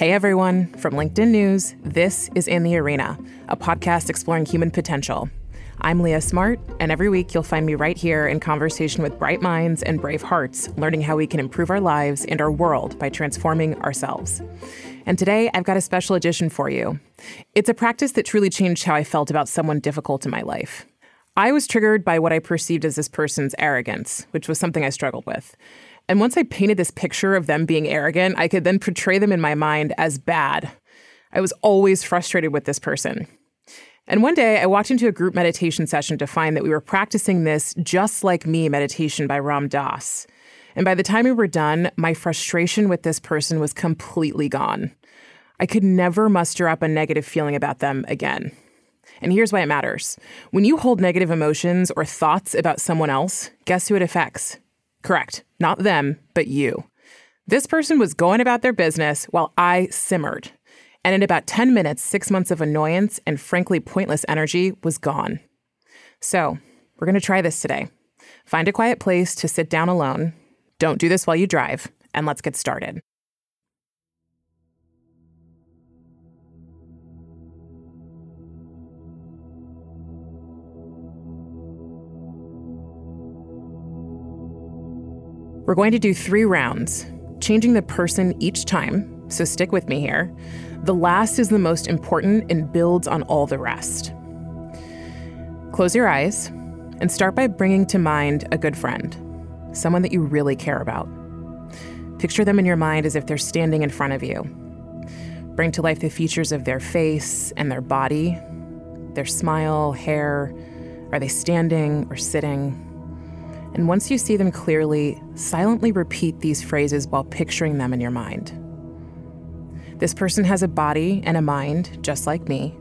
Hey everyone, from LinkedIn News, this is In the Arena, a podcast exploring human potential. I'm Leah Smart, and every week you'll find me right here in conversation with bright minds and brave hearts, learning how we can improve our lives and our world by transforming ourselves. And today I've got a special edition for you. It's a practice that truly changed how I felt about someone difficult in my life. I was triggered by what I perceived as this person's arrogance, which was something I struggled with. And once I painted this picture of them being arrogant, I could then portray them in my mind as bad. I was always frustrated with this person. And one day I walked into a group meditation session to find that we were practicing this just like me meditation by Ram Dass. And by the time we were done, my frustration with this person was completely gone. I could never muster up a negative feeling about them again. And here's why it matters. When you hold negative emotions or thoughts about someone else, guess who it affects? Correct. Not them, but you. This person was going about their business while I simmered. And in about 10 minutes, six months of annoyance and frankly pointless energy was gone. So, we're going to try this today. Find a quiet place to sit down alone. Don't do this while you drive, and let's get started. We're going to do three rounds, changing the person each time, so stick with me here. The last is the most important and builds on all the rest. Close your eyes and start by bringing to mind a good friend, someone that you really care about. Picture them in your mind as if they're standing in front of you. Bring to life the features of their face and their body, their smile, hair. Are they standing or sitting? And once you see them clearly, silently repeat these phrases while picturing them in your mind. This person has a body and a mind just like me.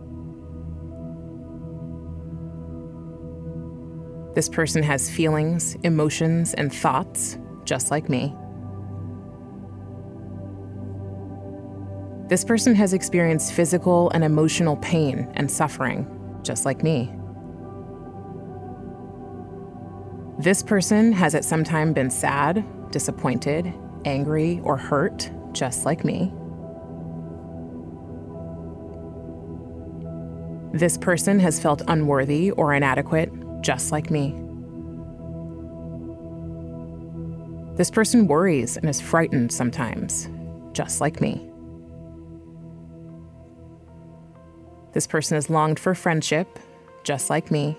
This person has feelings, emotions, and thoughts just like me. This person has experienced physical and emotional pain and suffering just like me. This person has at some time been sad, disappointed, angry, or hurt, just like me. This person has felt unworthy or inadequate, just like me. This person worries and is frightened sometimes, just like me. This person has longed for friendship, just like me.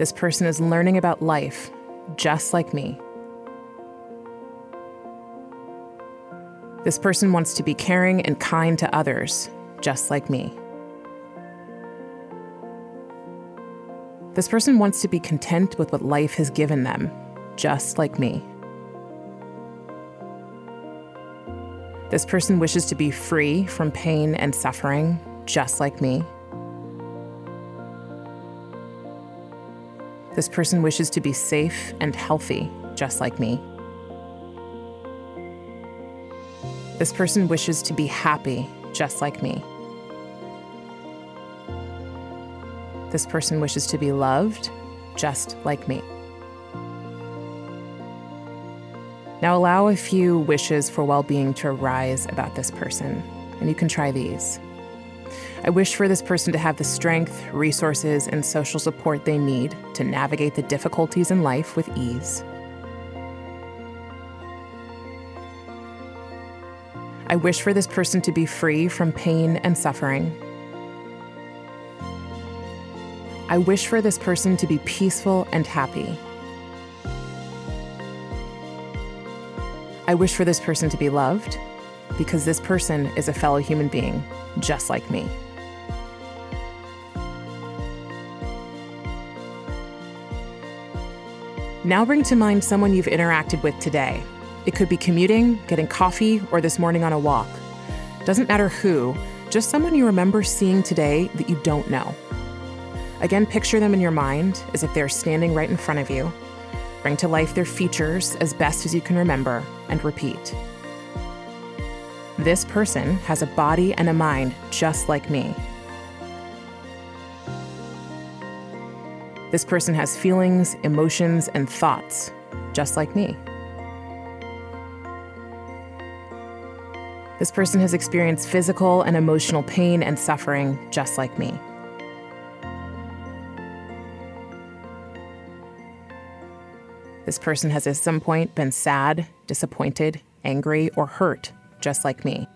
This person is learning about life just like me. This person wants to be caring and kind to others just like me. This person wants to be content with what life has given them just like me. This person wishes to be free from pain and suffering just like me. This person wishes to be safe and healthy, just like me. This person wishes to be happy, just like me. This person wishes to be loved, just like me. Now allow a few wishes for well being to arise about this person, and you can try these. I wish for this person to have the strength, resources, and social support they need to navigate the difficulties in life with ease. I wish for this person to be free from pain and suffering. I wish for this person to be peaceful and happy. I wish for this person to be loved because this person is a fellow human being just like me. Now bring to mind someone you've interacted with today. It could be commuting, getting coffee, or this morning on a walk. Doesn't matter who, just someone you remember seeing today that you don't know. Again, picture them in your mind as if they're standing right in front of you. Bring to life their features as best as you can remember, and repeat. This person has a body and a mind just like me. This person has feelings, emotions, and thoughts just like me. This person has experienced physical and emotional pain and suffering just like me. This person has at some point been sad, disappointed, angry, or hurt just like me.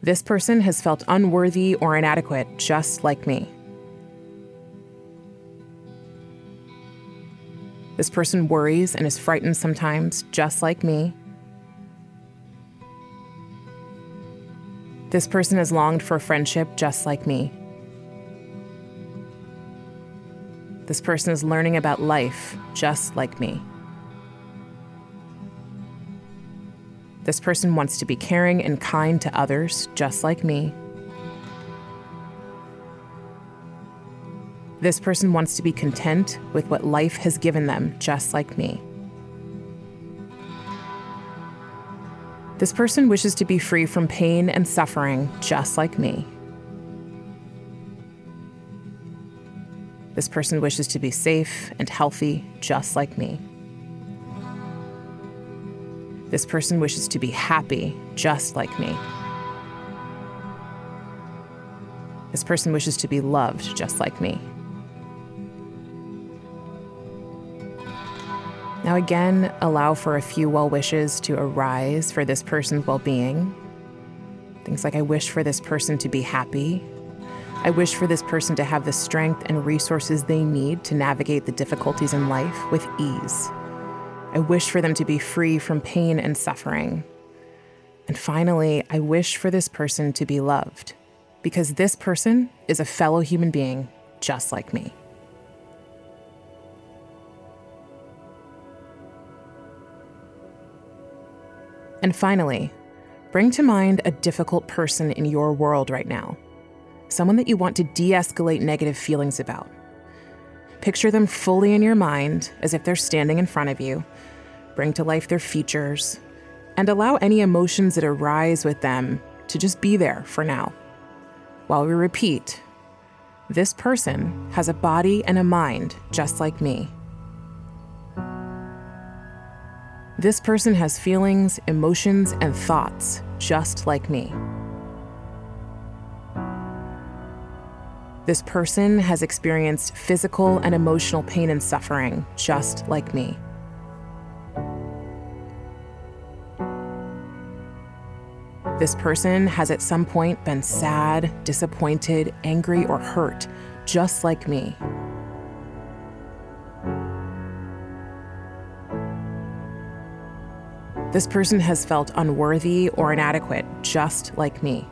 This person has felt unworthy or inadequate just like me. This person worries and is frightened sometimes, just like me. This person has longed for friendship, just like me. This person is learning about life, just like me. This person wants to be caring and kind to others, just like me. This person wants to be content with what life has given them, just like me. This person wishes to be free from pain and suffering, just like me. This person wishes to be safe and healthy, just like me. This person wishes to be happy, just like me. This person wishes to be loved, just like me. Now, again, allow for a few well wishes to arise for this person's well being. Things like, I wish for this person to be happy. I wish for this person to have the strength and resources they need to navigate the difficulties in life with ease. I wish for them to be free from pain and suffering. And finally, I wish for this person to be loved because this person is a fellow human being just like me. And finally, bring to mind a difficult person in your world right now, someone that you want to de escalate negative feelings about. Picture them fully in your mind as if they're standing in front of you. Bring to life their features and allow any emotions that arise with them to just be there for now. While we repeat, this person has a body and a mind just like me. This person has feelings, emotions, and thoughts just like me. This person has experienced physical and emotional pain and suffering just like me. This person has at some point been sad, disappointed, angry, or hurt just like me. This person has felt unworthy or inadequate, just like me.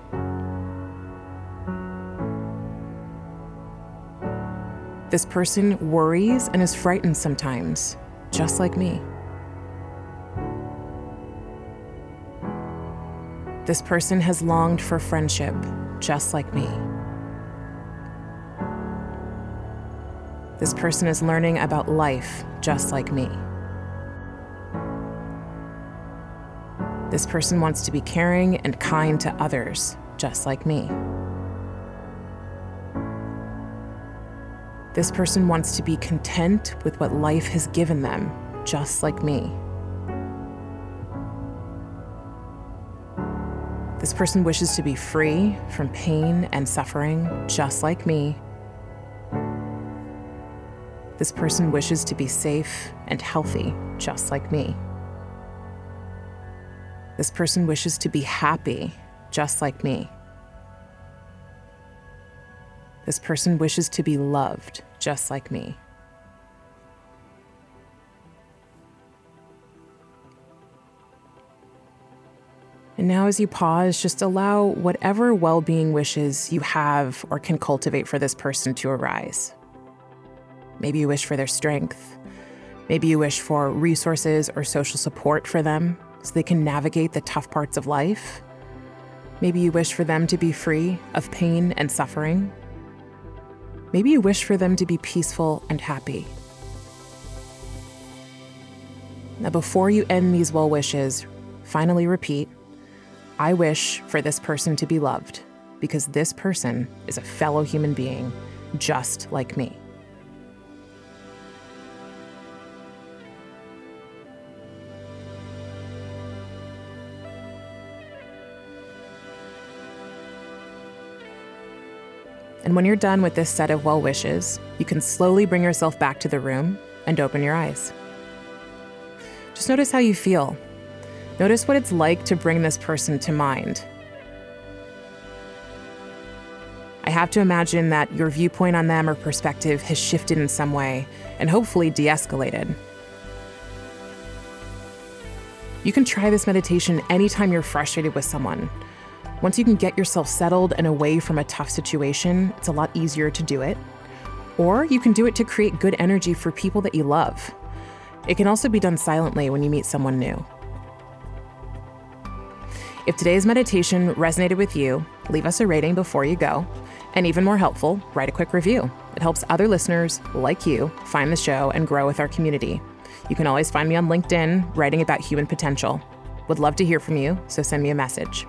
This person worries and is frightened sometimes, just like me. This person has longed for friendship, just like me. This person is learning about life, just like me. This person wants to be caring and kind to others, just like me. This person wants to be content with what life has given them, just like me. This person wishes to be free from pain and suffering, just like me. This person wishes to be safe and healthy, just like me. This person wishes to be happy, just like me. This person wishes to be loved, just like me. And now, as you pause, just allow whatever well being wishes you have or can cultivate for this person to arise. Maybe you wish for their strength. Maybe you wish for resources or social support for them, so they can navigate the tough parts of life. Maybe you wish for them to be free of pain and suffering. Maybe you wish for them to be peaceful and happy. Now, before you end these well wishes, finally repeat I wish for this person to be loved because this person is a fellow human being just like me. And when you're done with this set of well wishes, you can slowly bring yourself back to the room and open your eyes. Just notice how you feel. Notice what it's like to bring this person to mind. I have to imagine that your viewpoint on them or perspective has shifted in some way and hopefully de escalated. You can try this meditation anytime you're frustrated with someone. Once you can get yourself settled and away from a tough situation, it's a lot easier to do it. Or you can do it to create good energy for people that you love. It can also be done silently when you meet someone new. If today's meditation resonated with you, leave us a rating before you go. And even more helpful, write a quick review. It helps other listeners like you find the show and grow with our community. You can always find me on LinkedIn writing about human potential. Would love to hear from you, so send me a message.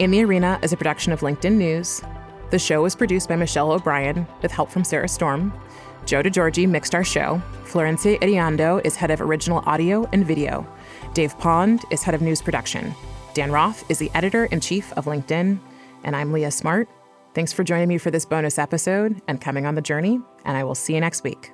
In the Arena is a production of LinkedIn News. The show was produced by Michelle O'Brien with help from Sarah Storm. Joe DeGiorgi mixed our show. Florencia Iriondo is head of original audio and video. Dave Pond is head of news production. Dan Roth is the editor in chief of LinkedIn, and I'm Leah Smart. Thanks for joining me for this bonus episode and coming on the journey, and I will see you next week.